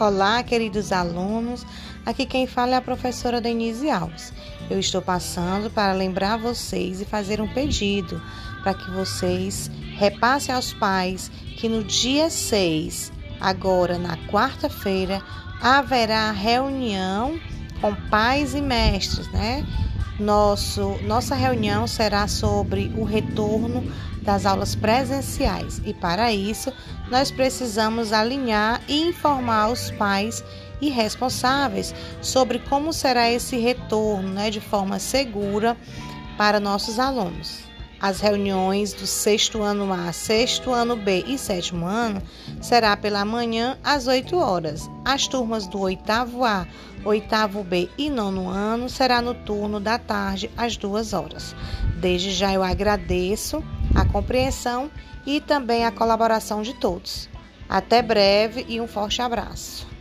Olá, queridos alunos. Aqui quem fala é a professora Denise Alves. Eu estou passando para lembrar vocês e fazer um pedido para que vocês repassem aos pais que no dia 6, agora na quarta-feira, haverá reunião com pais e mestres, né? Nosso, nossa reunião será sobre o retorno das aulas presenciais e, para isso, nós precisamos alinhar e informar os pais e responsáveis sobre como será esse retorno né, de forma segura para nossos alunos. As reuniões do sexto ano A, sexto ano B e sétimo ano será pela manhã às 8 horas. As turmas do oitavo A, oitavo B e nono ano será no turno da tarde às 2 horas. Desde já eu agradeço a compreensão e também a colaboração de todos. Até breve e um forte abraço.